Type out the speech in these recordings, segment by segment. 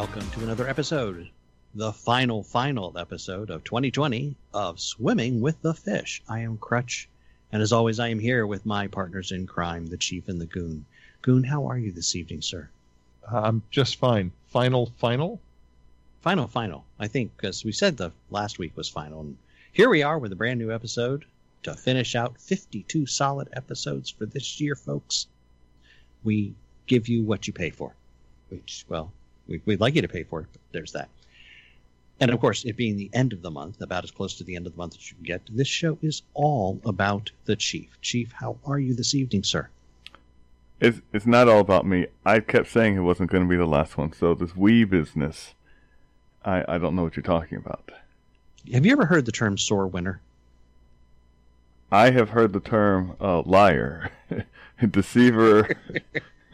Welcome to another episode, the final, final episode of 2020 of Swimming with the Fish. I am Crutch, and as always, I am here with my partners in crime, the Chief and the Goon. Goon, how are you this evening, sir? Uh, I'm just fine. Final, final? Final, final. I think, because we said, the last week was final. And here we are with a brand new episode to finish out 52 solid episodes for this year, folks. We give you what you pay for, which, well, we, we'd like you to pay for it, but there's that. And of course, it being the end of the month, about as close to the end of the month as you can get, this show is all about the Chief. Chief, how are you this evening, sir? It's it's not all about me. I kept saying it wasn't going to be the last one. So this we business, I I don't know what you're talking about. Have you ever heard the term sore winner? I have heard the term uh, liar, deceiver,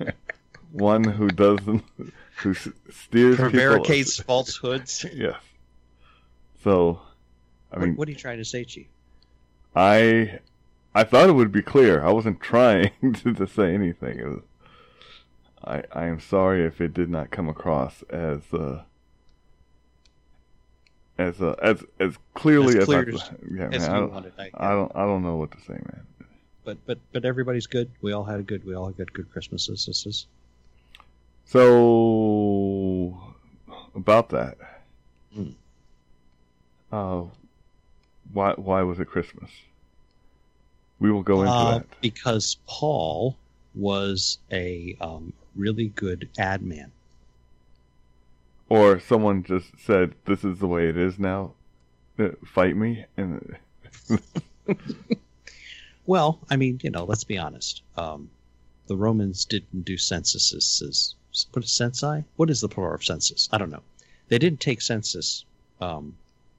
one who doesn't who s- steers people. Prevaricates falsehoods. Yes. So, I What, mean, what are you trying to say, Chief? I I thought it would be clear. I wasn't trying to, to say anything. It was, I I am sorry if it did not come across as uh, as uh, as as clearly As as, I, as- yeah, as man, you I, don't, wanted, I- I don't I don't know what to say, man. But but but everybody's good. We all had a good. We all had good Christmases. This is So about that, Hmm. uh, why why was it Christmas? We will go into Uh, that. because Paul was a um, really good ad man. Or someone just said, "This is the way it is now. Uh, Fight me." And Well, I mean, you know, let's be honest. Um, the Romans didn't do censuses. What is censi? What is the plural of census? I don't know. They didn't take census um,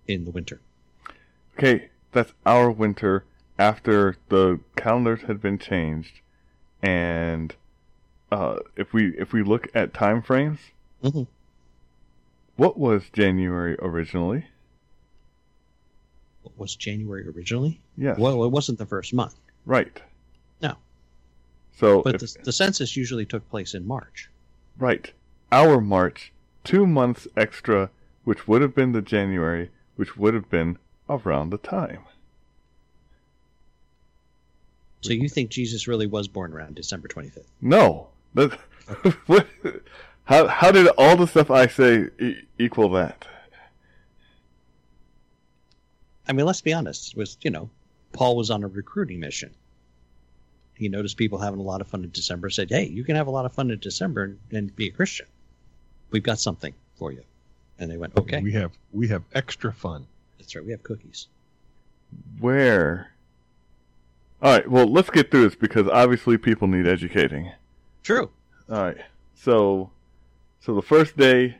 in the winter. okay, that's our winter after the calendars had been changed, and uh, if we if we look at time frames, Mhm. what was January originally? What was January originally? Yes, Well, it wasn't the first month, right. No. So but if- the, the census usually took place in March. Right. Our March, two months extra, which would have been the January, which would have been around the time. So you think Jesus really was born around December 25th? No. That, what, how, how did all the stuff I say e- equal that? I mean, let's be honest. It was you know, Paul was on a recruiting mission. He noticed people having a lot of fun in December. Said, "Hey, you can have a lot of fun in December and, and be a Christian. We've got something for you." And they went, "Okay, We have we have extra fun. that's right. We have cookies." Where? Alright, well, let's get through this because obviously people need educating. True. All right. So, so the first day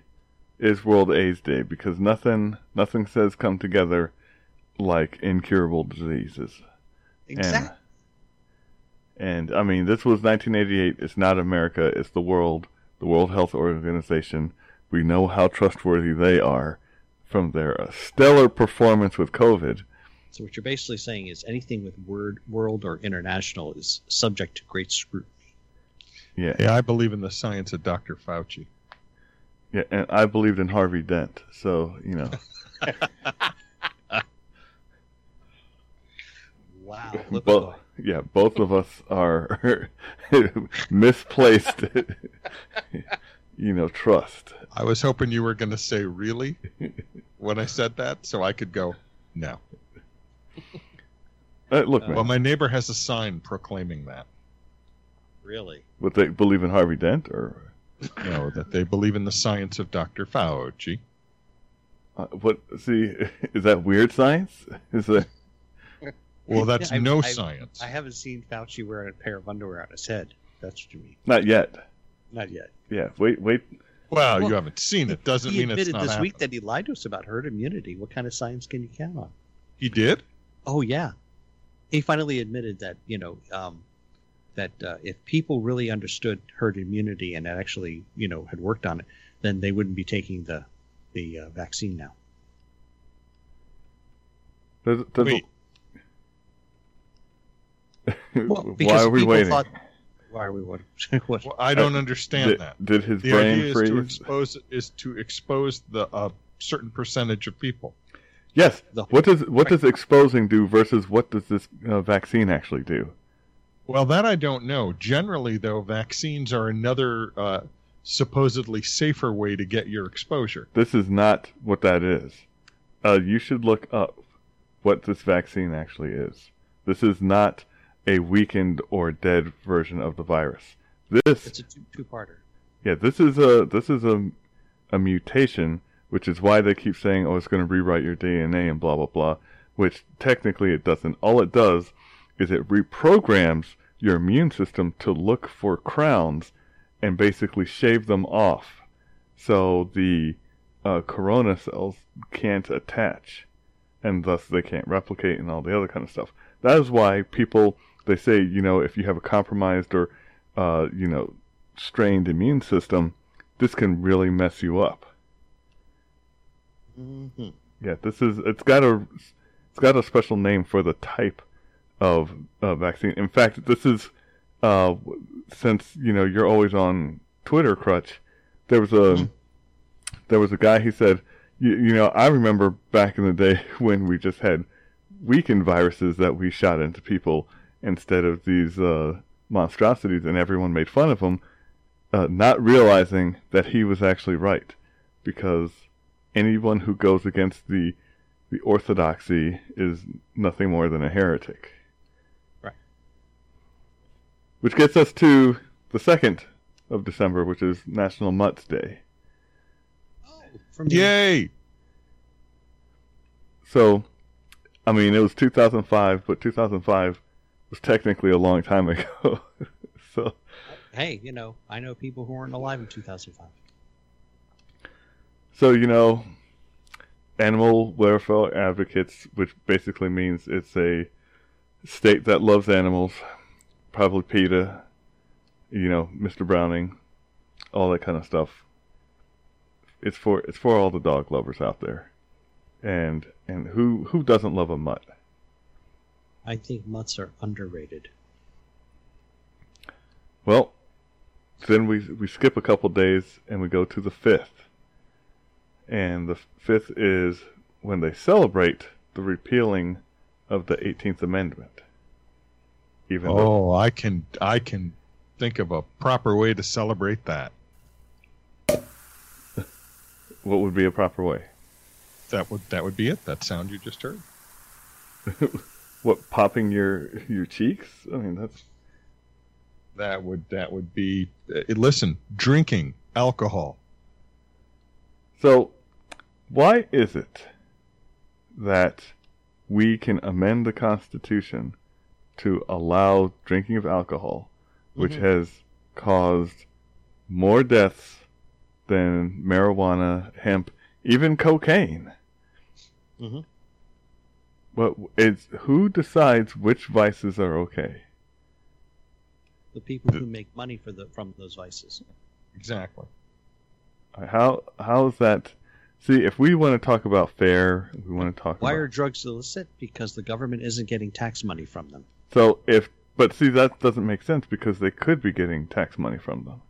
is World AIDS Day because nothing, nothing says come together like incurable diseases. Exactly. And, and I mean, this was 1988. It's not America. It's the world, the World Health Organization. We know how trustworthy they are from their uh, stellar performance with COVID. So what you're basically saying is anything with word, world, or international is subject to great scrutiny. Yeah, Yeah, I believe in the science of Dr. Fauci. yeah. And I believed in Harvey Dent, so you know. Wow. Look Well, yeah, both of us are misplaced, you know, trust. I was hoping you were going to say really when I said that, so I could go no. Uh, look, Uh, man, Well, my neighbor has a sign proclaiming that. really? would they believe in Harvey Dent or No, that they believe in the science of Dr. Fauci. uh, what? See, is that weird science? Is that Well, that's Yeah, I've- no I've- science. I haven't seen Fauci wearing a pair of underwear on his head. That's what you mean. not yet? Not yet. Yeah, wait, wait. well, Well, you haven't seen it. Doesn't he mean it's admitted not this happening. week that he lied to us about herd immunity. What kind of science can you count on? He did? Oh yeah, he finally admitted that you know um, that uh, if people really understood herd immunity and had actually you know had worked on it, then they wouldn't be taking the the uh, vaccine now. Does, does Wait. Well, Why are we waiting? thought Why are we what? what Well, I don't Uh, understand Did, that. did his The brain idea is to expose is to expose the uh, certain percentage of people. Yes. The- What does what does exposing do versus what does this uh, vaccine actually do? Well, that I don't know. Generally, though, vaccines are another uh, supposedly safer way to get your exposure. This is not what that is. Uh, you should look up what this vaccine actually is. This is not a weakened or dead version of the virus. This It's a two parter. Yeah, this is a this is a a mutation, which is why they keep saying, "Oh, it's going to rewrite your DNA" and blah blah blah. Which technically it doesn't. All it does is it reprograms your immune system to look for crowns and basically shave them off, so the uh, corona cells can't attach, and thus they can't replicate and all the other kind of stuff. That is why people they say, you know, if you have a compromised or uh, you know strained immune system, this can really mess you up. hmm Yeah, this is it's got a it's got a special name for the type of uh, vaccine. In fact, this is uh, since you know you're always on Twitter, Crutch. There was a there was a guy who said, you, you know, I remember back in the day when we just had weakened viruses that we shot into people instead of these uh, monstrosities, and everyone made fun of him, uh, not realizing that he was actually right, because anyone who goes against the the orthodoxy is nothing more than a heretic. Right. Which gets us to the second of December, which is National Mutts Day. Oh, from Yay! So, I mean, it was 2005, but 2005 was technically a long time ago. so, Hey, you know, I know people who weren't alive in 2005. so you know, animal welfare advocates, which basically means it's a state that loves animals, probably PETA, you know, Mr. Browning, all that kind of stuff. It's for it's for all the dog lovers out there, and and who who doesn't love a mutt? I think mutts are underrated. Well, then we we skip a couple days and we go to the fifth, and the fifth is when they celebrate the repealing of the Eighteenth Amendment. Even though Oh, I can I can think of a proper way to celebrate that. what would be a proper way? That would that would be it. That sound you just heard. What popping your your cheeks? I mean that's That would that would be. Uh, listen, drinking alcohol. so. Why is it that we can amend the Constitution to allow drinking of alcohol, which Mhm. has caused more deaths than marijuana, hemp, even cocaine? Mhm. But it's who decides which vices are okay? The people who make money for the from those vices. Exactly. Uh, how how is that? See, if we want to talk about fair, we want to talk Why about are drugs illicit? Because the government isn't getting tax money from them. So if, but see, that doesn't make sense because they could be getting tax money from them.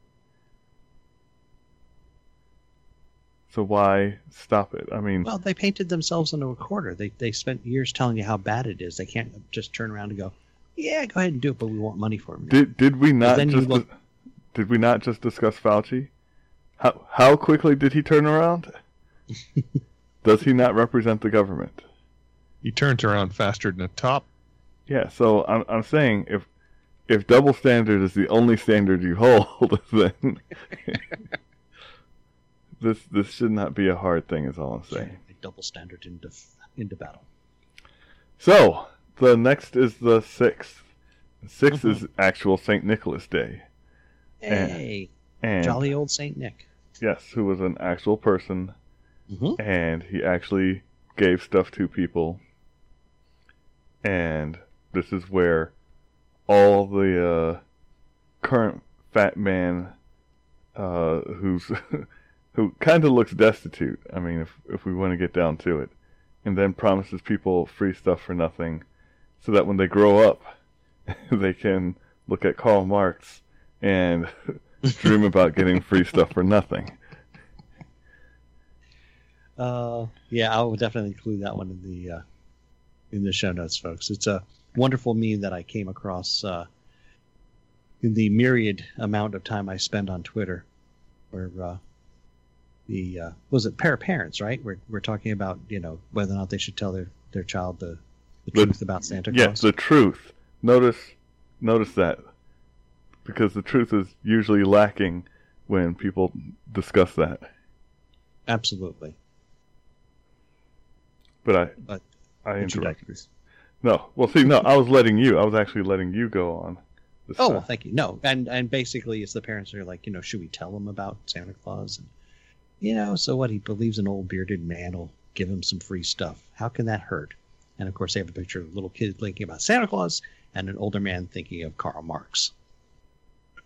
So why stop it? I mean, Well, they painted themselves into a corner. They they spent years telling you how bad it is. They can't just turn around and go, "Yeah, go ahead and do it, but we want money for them." did did we not just look- did we not just discuss Fauci? How how quickly did he turn around? Does he not represent the government? He turns around faster than a top. Yeah. So I'm I'm saying if if double standard is the only standard you hold, then this this should not be a hard thing. Is all I'm saying. A double standard into into battle. So the next is the sixth. 6th Mhm. is actual Saint Nicholas Day, Hey, and jolly old Saint Nick. yes, who was an actual person, hmm and he actually gave stuff to people. And this is where all the uh, current fat man, uh, who's who kind of looks destitute. I mean, if if we want to get down to it, and then promises people free stuff for nothing, so that when they grow up, they can look at Karl Marx and dream about getting free stuff for nothing. Uh, yeah, I will definitely include that one in the uh, in the show notes, folks. It's a wonderful meme that I came across uh, in the myriad amount of time I spend on Twitter, where uh, the uh, was it pair of parents, right? We're we're talking about you know whether or not they should tell their their child the the The- truth about Santa Claus. Yes, the truth. Notice, notice that, because the truth is usually lacking when people discuss that. Absolutely. But I, But- I But you interrupted. No, well, see, no, I was letting you. I was actually letting you go on. Oh time. well, thank you. No, and and basically, it's the parents are like, you know, should we tell them about Santa Claus? And you know, so what? He believes an old bearded man will give him some free stuff. How can that hurt? And of course, they have a picture of a little kid thinking about Santa Claus and an older man thinking of Karl Marx,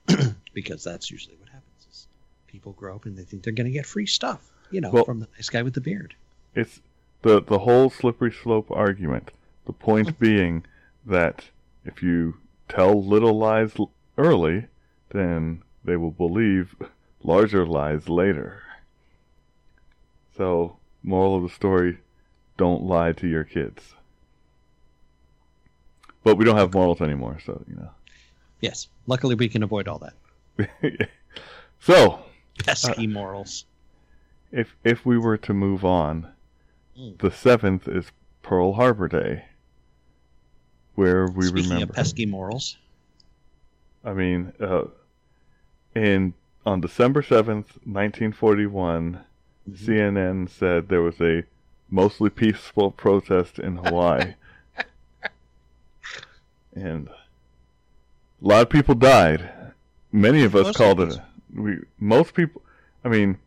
because that's usually what happens. Is people grow up and they think they're going to get free stuff, you know, Well- from the nice guy with the beard. It's the the whole slippery slope argument. The point being that if you tell little lies early, then they will believe larger lies later. So, moral of the story: don't lie to your kids. But we don't have morals anymore, so you know. Yes, luckily we can avoid all that know. so, pesky morals. if if we were to move on, Mm. the seventh is Pearl Harbor Day, where we Speaking remember. of pesky morals, I mean, uh, in on December seventh, nineteen forty-one. Mm-hmm. CNN said there was a mostly peaceful protest in Hawaii, and a lot of people died. Many of us Mostly called it. We most people. I mean,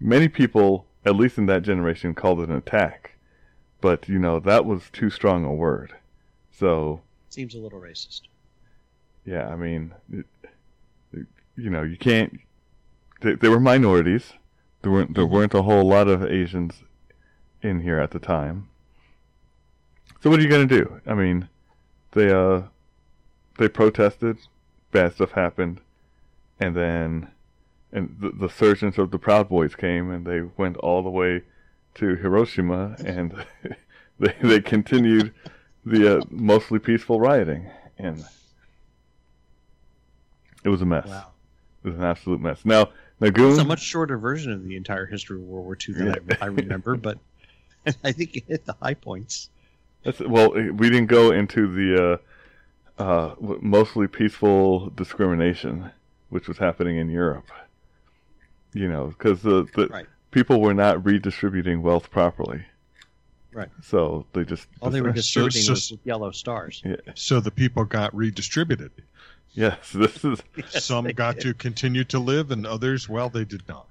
many people, at least in that generation, called it an attack. But you know that was too strong a word. So seems a little racist. yeah, I mean, it, it- you know, you can't. They, they were minorities. There weren't there weren't a whole lot of Asians in here at the time. So what are you gonna do? I mean, they uh, they protested. Bad stuff happened, and then, and the, the surgeons of the Proud Boys came, and they went all the way to Hiroshima, and they they continued the uh, mostly peaceful rioting, and it was a mess. Wow. It was an absolute mess. Now, Nagoon, It's a much shorter version of the entire history of World War II than Yeah. I, I remember, but I think it hit the high points. That's, well, eh, we didn't go into the uh, uh, mostly peaceful discrimination, which was happening in Europe. You know, because the, the Right. people were not redistributing wealth properly. Right. So they just All they were distributing so- was with yellow stars. Yeah. So the people got redistributed. Yes, this is Some they got did. to continue to live, and others, well, they did not.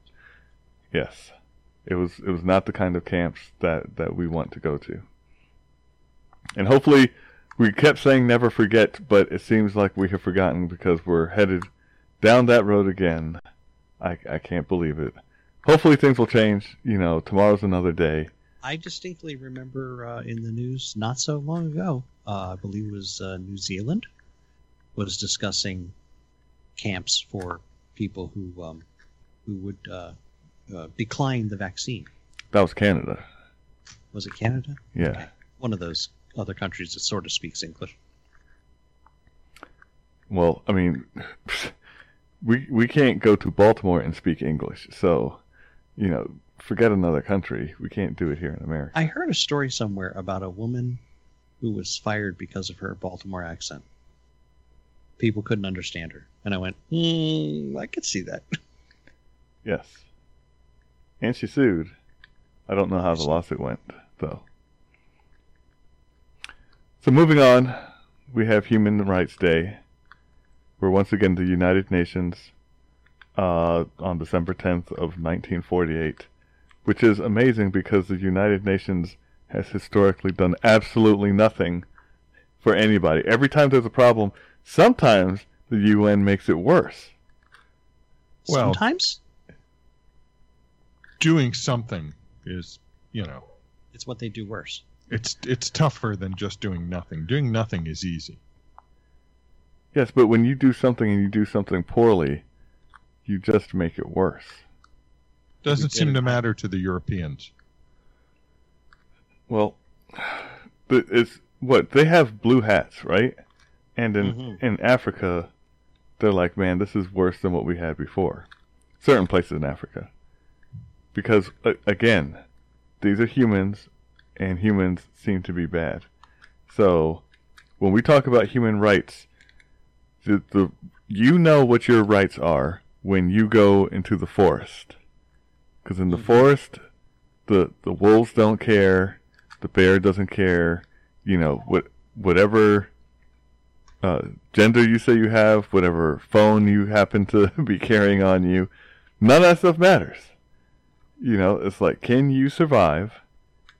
yes, it was it was not the kind of camps that that we want to go to. And hopefully, we kept saying never forget, but it seems like we have forgotten because we're headed down that road again. I I can't believe it. Hopefully things will change. You know, tomorrow's another day. I distinctly remember uh, in the news not so long ago, uh, I believe it was uh, New Zealand, was discussing camps for people who um, who would uh, uh, decline the vaccine. That was Canada. Was it Canada? Yeah. Okay. One of those other countries that sort of speaks English. Well, I mean, we we can't go to Baltimore and speak English. So, you know, forget another country. We can't do it here in America. I heard a story somewhere about a woman who was fired because of her Baltimore accent. People couldn't understand her. And I went, hmm, I could see that. Yes. And she sued. I don't know how the lawsuit went, though. So moving on, we have Human Rights Day, where once again the United Nations, uh, on December 10th of 1948, which is amazing because the United Nations has historically done absolutely nothing for anybody. Every time there's a problem, sometimes the UN makes it worse. Well- Sometimes Doing something is, you know, it's what they do worse. it's it's tougher than just doing nothing. Doing nothing is easy. Yes, but when you do something and you do something poorly, you just make it worse. Doesn't seem it. to matter to the Europeans. Well, the- it's what they have blue hats, right? And in Mhm. in Africa, they're like, man, this is worse than what we had before. Certain places in Africa, because again, these are humans, and humans seem to be bad. So, when we talk about human rights, the, the you know what your rights are when you go into the forest, because in the Mhm. forest, the the wolves don't care, the bear doesn't care, you know what whatever uh, gender you say you have, whatever phone you happen to be carrying on you, none of that stuff matters. You know, it's like, can you survive?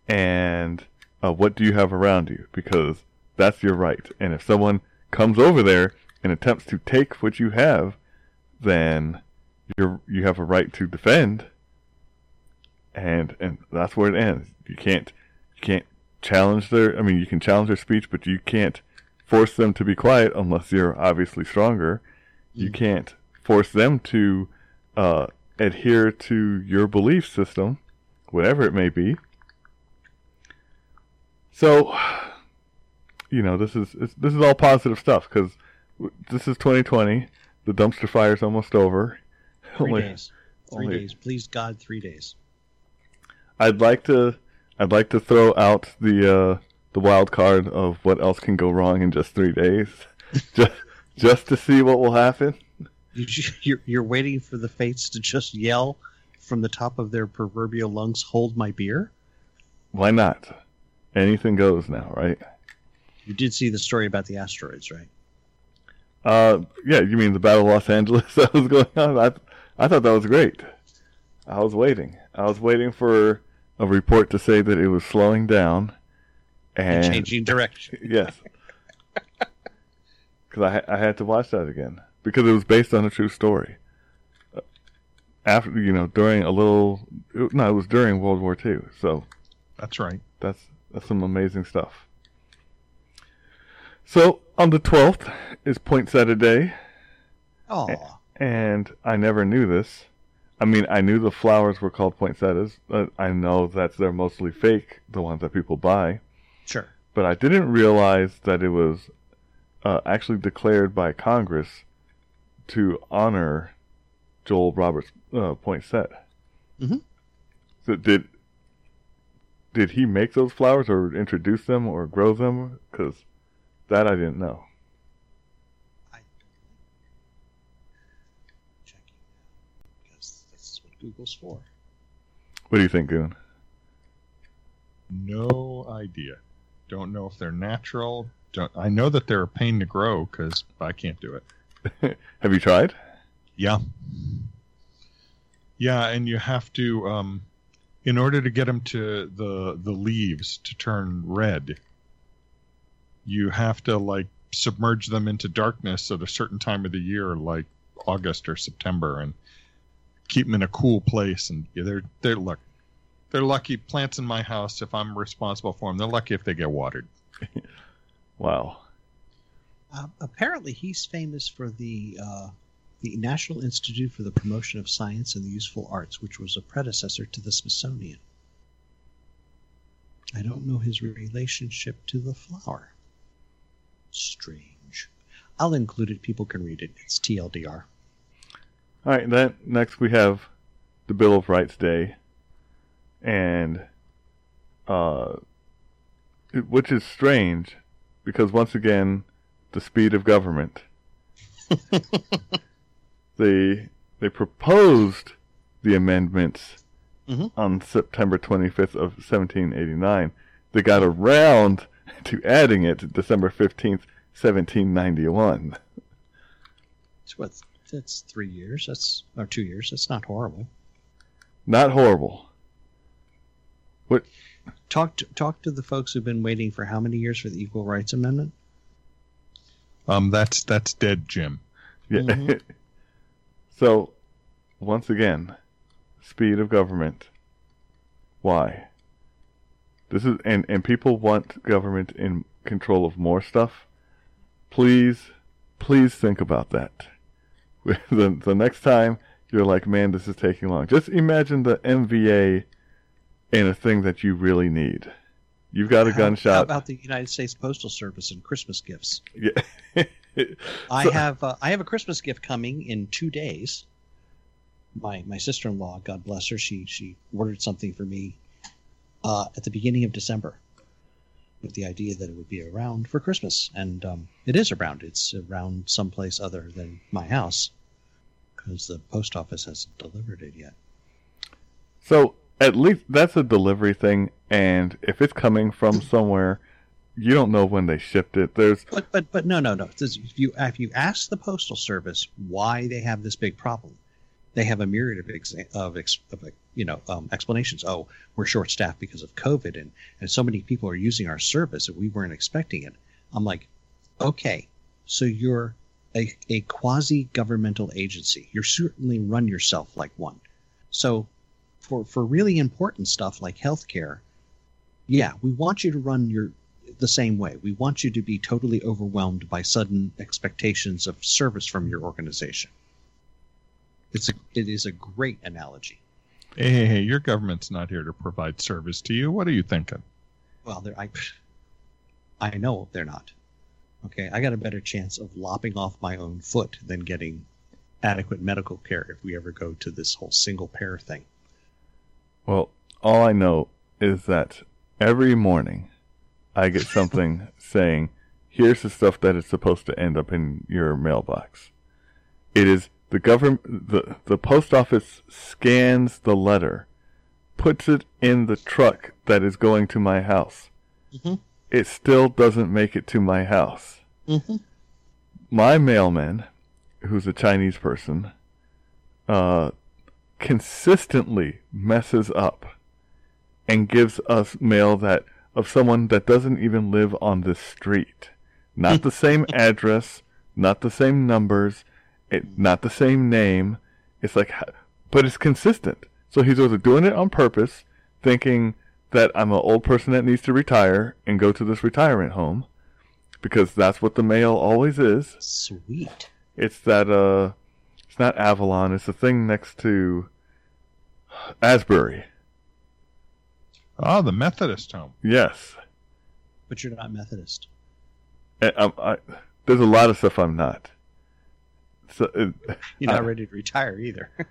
And uh, what do you have around you? Because that's your right. And if someone comes over there and attempts to take what you have, then you're you have a right to defend. And and that's where it ends. You can't you can't challenge their. I mean, you can challenge their speech, but you can't force them to be quiet unless you're obviously stronger. You Mm. can't force them to uh, adhere to your belief system, whatever it may be. So, you know, this is this is all positive stuff because this is 2020. The dumpster fire is almost over. Three Only- days. Three only- days. Please God, three days. I'd like to I'd like to throw out the uh, the wild card of what else can go wrong in just three days, just just to see what will happen. You, you're, you're waiting for the fates to just yell from the top of their proverbial lungs, "Hold my beer." Why not? Anything goes now, right? You did see the story about the asteroids, right? Uh, yeah. You mean the Battle of Los Angeles that was going on? I I thought that was great. I was waiting. I was waiting for a report to say that it was slowing down, And and changing direction. yes, because I I had to watch that again because it was based on a true story. Uh, After you know, during a little no, it was during World War II. So That's right. that's that's some amazing stuff. So on the twelfth is Poinsettia Day, Oh, and I never knew this. I mean, I knew the flowers were called poinsettias. But I know that they're mostly fake, the ones that people buy. Sure. but I didn't realize that it was uh, actually declared by Congress to honor Joel Roberts uh, Poinsett. Mhm. So did did he make those flowers or introduce them or grow them? Because that I didn't know. I... Checking now, because that's what Google's for. What do you think, Goon? No idea. Don't know if they're natural. Don't. I know that they're a pain to grow because I can't do it. Have you tried? Yeah. Yeah, and you have to, um, in order to get them to the the leaves to turn red, you have to like submerge them into darkness at a certain time of the year, like August or September, and keep them in a cool place. And yeah, they're they're luck they're lucky plants in my house. If I'm responsible for them, they're lucky if they get watered. Wow. Uh, apparently, he's famous for the uh, the National Institute for the Promotion of Science and the Useful Arts, which was a predecessor to the Smithsonian. I don't know his relationship to the flower. Strange. I'll include it. People can read it. It's TLDR. All right. Then next we have the Bill of Rights Day, and uh, it- which is strange because once again, the speed of government. they they proposed the amendments Mhm. on September 25th of 1789. They got around to adding it December 15th, 1791. It's what? That's three years. That's or two years. That's not horrible. Not horrible. Talk to, talk to the folks who've been waiting for how many years for the Equal Rights Amendment? Um, that's that's dead, Jim. Yeah. Mhm. so, once again, speed of government. Why? This is and and people want government in control of more stuff. Please please think about that. the, the next time you're like, man, this is taking long. Just imagine the MVA in a thing that you really need. You've got a How- gunshot. How about the United States Postal Service and Christmas gifts? Yeah. I So- have uh, I have a Christmas gift coming in two days. My my sister in law, God bless her, she she ordered something for me uh, at the beginning of December, with the idea that it would be around for Christmas, and um, it is around. It's around someplace other than my house, because the post office hasn't delivered it yet. So at least that's a delivery thing, and if it's coming from somewhere, you don't know when they shipped it. There's But but but no no no. If you if you ask the postal service why they have this big problem, they have a myriad of exa- of, ex, of you know um, explanations. Oh, we're short staffed because of COVID, and and so many people are using our service that we weren't expecting it. I'm like, okay, so you're a, a quasi governmental agency. You're certainly run yourself like one. So for for really important stuff like healthcare, yeah, we want you to run your the same way. We want you to be totally overwhelmed by sudden expectations of service from your organization. It's a it is a great analogy. Hey, hey, hey, your government's not here to provide service to you. What are you thinking? Well, I I know they're not. Okay, I got a better chance of lopping off my own foot than getting adequate medical care if we ever go to this whole single payer thing. Well, all I know is that every morning I get something saying, "Here's the stuff that is supposed to end up in your mailbox." It is the government, the the post office scans the letter, puts it in the truck that is going to my house. Mhm. It still doesn't make it to my house. Mm-hmm. my mailman, who's a Chinese person, uh, consistently messes up and gives us mail that of someone that doesn't even live on this street. Not the same address, not the same numbers, it, not the same name. It's like, but it's consistent. So he's either doing it on purpose, thinking that I'm an old person that needs to retire and go to this retirement home, because that's what the mail always is. Sweet. It's that uh, it's not Avalon. It's the thing next to Asbury. Oh, the Methodist home. Yes, But you're not Methodist. I, I'm- I, there's a lot of stuff I'm not. So, it, You're not Uh, ready to retire either.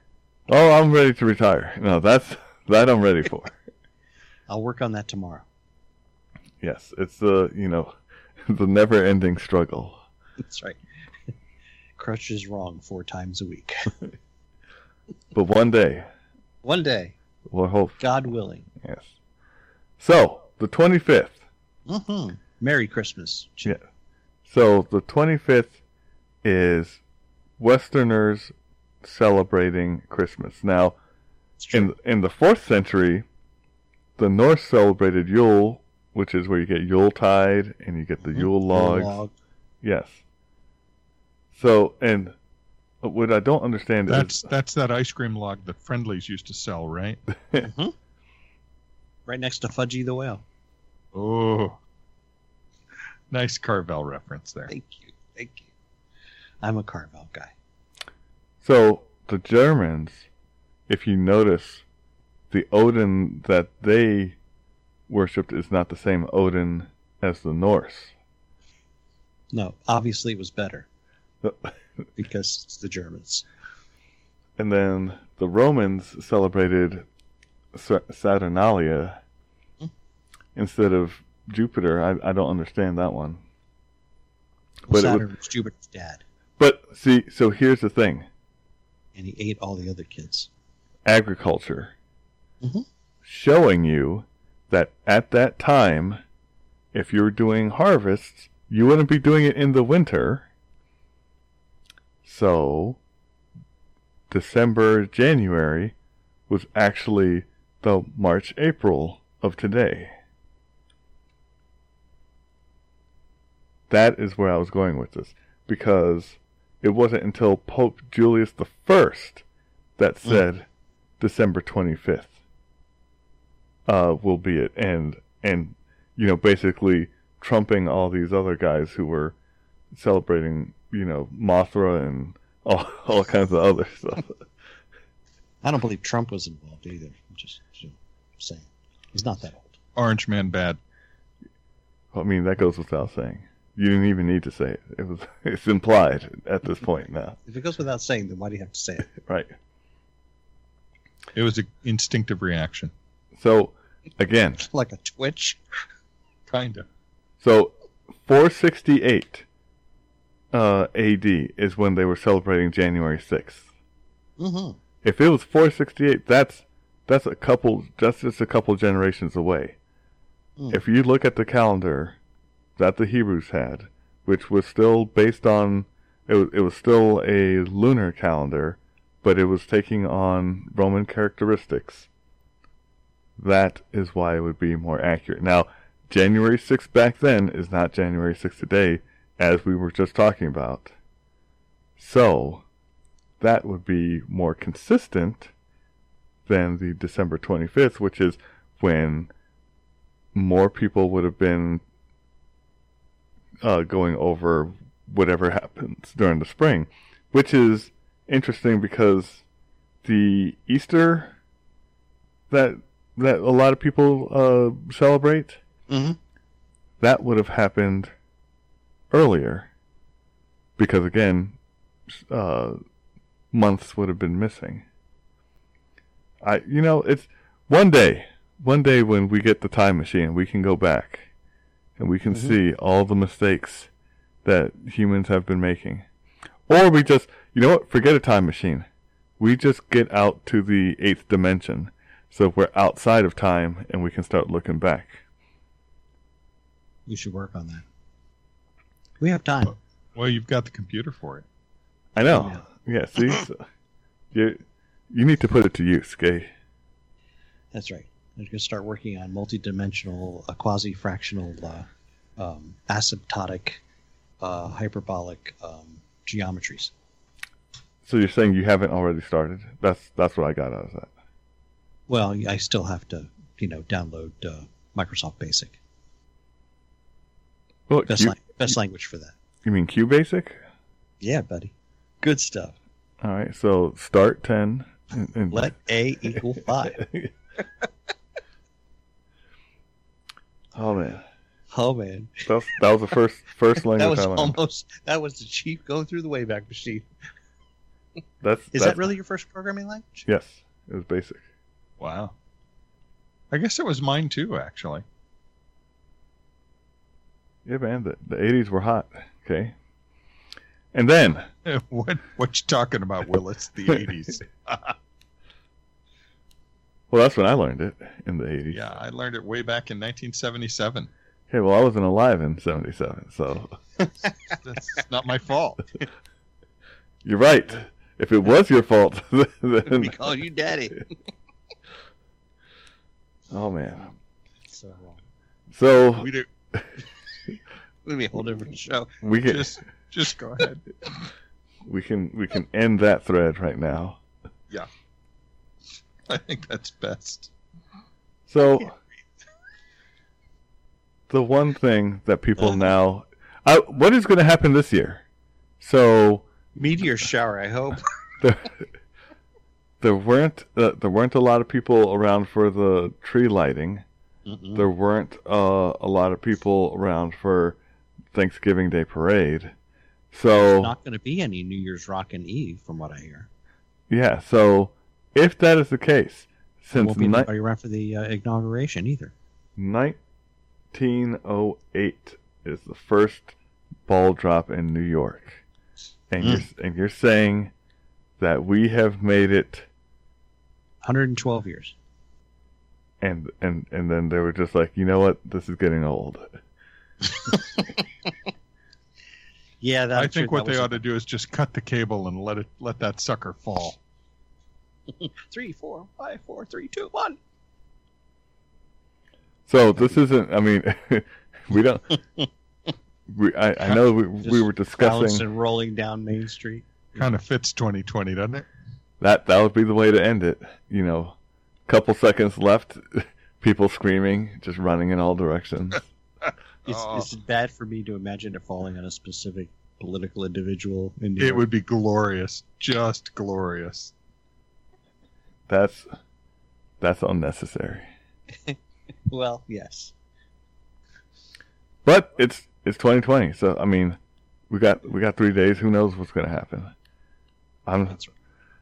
oh, I'm ready to retire. No, that's that I'm ready for. I'll work on that tomorrow. yes, it's the you know the never-ending struggle. That's right. Crutch is wrong four times a week. But one day, One day, we'll hope. God willing. Yes. So the 25th. Mm-hmm. Merry Christmas. Yeah. So the 25th is Westerners celebrating Christmas. Now, in in the fourth century, the Norse celebrated Yule, which is where you get Yule tide and you get the Mhm. Yule Yule logs. log. Yes. So, and what I don't understand That's is that's that ice cream log that Friendly's used to sell, right? Mm-hmm. Right next to Fudgie the Whale. Oh, nice Carvel reference there. Thank you. Thank you. I'm a Carvel guy. so the Germans, if you notice, the Odin that they worshipped is not the same Odin as the Norse. No, obviously it was better because it's the Germans. And then the Romans celebrated Sa- Saturnalia Hmm. instead of Jupiter. I, I don't understand that one. Well, But Saturn was Jupiter's dad, But see, so here's the thing and he ate all the other kids. agriculture Mhm. showing you that at that time, if you're doing harvests, you wouldn't be doing it in the winter. So, December, January was actually the March, April of today. That is where I was going with this. Because it wasn't until Pope Julius the First that said December 25th uh, will be it. And, and, you know, basically trumping all these other guys who were celebrating you know, Mothra and all, all kinds of other stuff. I don't believe Trump was involved either. I'm just, just saying. He's not that old. Orange Man bad. I mean, that goes without saying. You didn't even need to say it. It was it's implied at this point now, If it goes without saying, then why do you have to say it? right? It was an instinctive reaction. So again, like a twitch? Kind of. so 468 uh, AD is when they were celebrating January 6th. Mm-hmm. If it was 468, that's that's a couple that's just a couple generations away. Hmm. If you look at the calendar that the Hebrews had, which was still based on it was, it was still a lunar calendar, but it was taking on Roman characteristics. That is why it would be more accurate. Now, January 6th back then is not January 6th today, as we were just talking about. So, that would be more consistent than the December 25th, which is when more people would have been uh, going over whatever happens during the spring, which is interesting because the Easter that that a lot of people uh, celebrate Mm-hmm. that would have happened earlier because again uh, months would have been missing. I you know it's one day one day when we get the time machine we can go back and we can Mhm. see all the mistakes that humans have been making. Or we just you know what? Forget a time machine. We just get out to the eighth dimension. So we're outside of time and we can start looking back. We should work on that. We have time. Well, you've got the computer for it. I know. Yeah, see, so you you need to put it to use, okay? That's right. We're going to start working on multidimensional, uh, quasi-fractional, uh, um, asymptotic, uh, hyperbolic um, geometries. So you're saying you haven't already started? That's that's what I got out of that. Well, I still have to, you know, download uh, Microsoft Basic. Well, Best, Q, lang- best language for that. you mean QBasic? Yeah, buddy. Good stuff. All right. So start ten. And, and Let A equal five. oh man, Oh man, that was, that was the first first language that was I almost that was the chief go through the Wayback Machine. That's Is that's, that really your first programming language? Yes, it was basic. Wow. I guess it was mine too, actually. Yeah, man. The the '80s were hot. Okay. And then what what you talking about, Willis? The eighties. Well, that's when I learned it in the 80s. yeah, I learned it way back in 1977. Okay, well, I wasn't alive in 77, so That's not my fault. you're right. If it was your fault, then. we call you daddy. Oh, man. so wrong. So We do. It'll be a whole different show. we can Just just go ahead. we can we can end that thread right now. Yeah, I think that's best. So the one thing that people now, I, what is going to happen this year? So Meteor shower, I hope. there, there weren't uh, there weren't a lot of people around for the tree lighting. Mm-mm. There weren't uh, a lot of people around for Thanksgiving Day parade. So Not going to be any New Year's Rockin' Eve, from what I hear. yeah, so if that is the case, since won't be ni- anybody around for the uh, inauguration either. 1908 is the first ball drop in New York, and you're and you're saying that we have made it, 112 years. And and and then they were just like, you know what, this is getting old. Yeah, that, I think what they ought to do is just cut the cable and let it let that sucker fall. Three, four, five, four, three, two, one. So this isn't. I mean, we don't. We, I, I know we, we were discussing Balancing rolling down Main Street. Kind of fits 2020, doesn't it? that that would be the way to end it. You know, couple seconds left, people screaming, just running in all directions. Is, Oh. is it bad for me to imagine it falling on a specific political individual in It would be glorious, just glorious. That's that's unnecessary. Well, yes. But it's it's 2020, so I mean, we got we got three days. Who knows what's gonna happen? I'm That's right.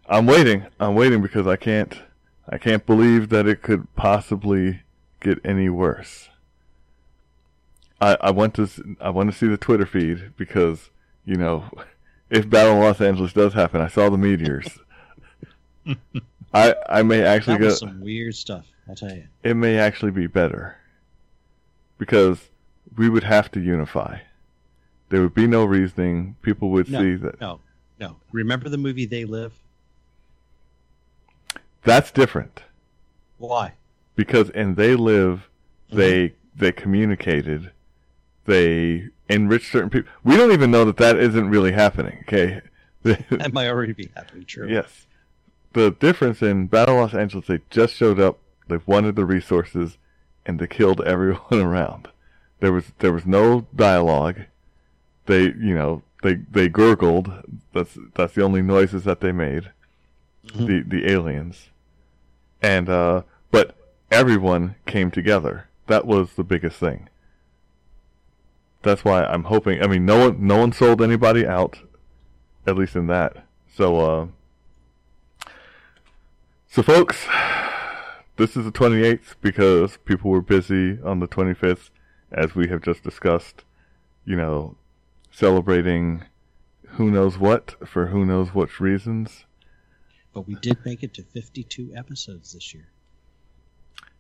I'm waiting. I'm waiting because I can't I can't believe that it could possibly get any worse. I I want to I want to see the Twitter feed because you know if Battle in Los Angeles does happen, I saw the meteors. I I may actually That go. some weird stuff. I'll tell you. it may actually be better because we would have to unify. There would be no reasoning. People would No, see that No, no. Remember the movie They Live? That's different Why? because in They Live, they they communicated, they enriched certain people. We don't even know that that isn't really happening. Okay, That might already be happening. True. yes. The difference in Battle Los Angeles, they just showed up, they wanted the resources, and they killed everyone around. There was there was no dialogue. They you know they they gurgled. That's that's the only noises that they made. Mhm. The the aliens, and uh, but everyone came together. That was the biggest thing. That's why I'm hoping. I mean, no one no one sold anybody out, at least in that. So uh, so folks, this is the 28th because people were busy on the 25th, as we have just discussed. You know, celebrating who knows what for who knows what reasons. But we did make it to 52 episodes this year.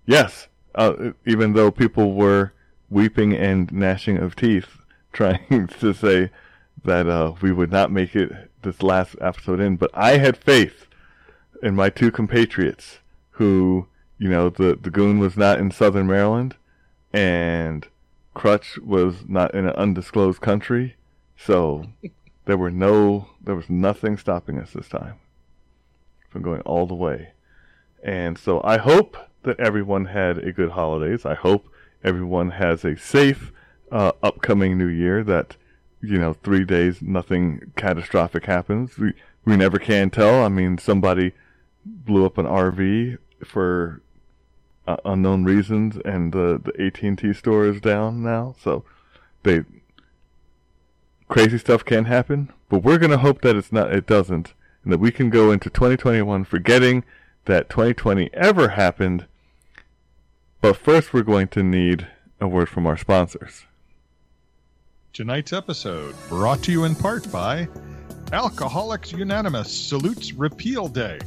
Yes, uh, even though people were weeping and gnashing of teeth, trying to say that uh, we would not make it this last episode in, but I had faith in my two compatriots, who you know the the goon was not in Southern Maryland, and Crutch was not in an undisclosed country, so there were no there was nothing stopping us this time from going all the way. And so I hope that everyone had a good holidays. I hope everyone has a safe uh, upcoming new year. That you know, three days nothing catastrophic happens. We we never can tell. I mean, somebody blew up an RV for uh, unknown reasons, and the the AT and T store is down now. So they crazy stuff can happen, but we're gonna hope that it's not. It doesn't, and that we can go into 2021 forgetting that 2020 ever happened. But first, we're going to need a word from our sponsors. Tonight's episode brought to you in part by Alcoholics Unanimous salutes Repeal Day.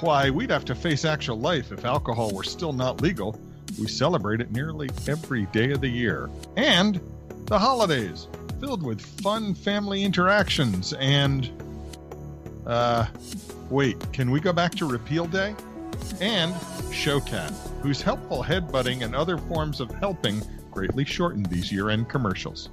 Why, we'd have to face actual life if alcohol were still not legal. We celebrate it nearly every day of the year. And the holidays, filled with fun family interactions and. Uh, wait, can we go back to Repeal Day? And Showcat, whose helpful headbutting and other forms of helping greatly shortened these year end commercials.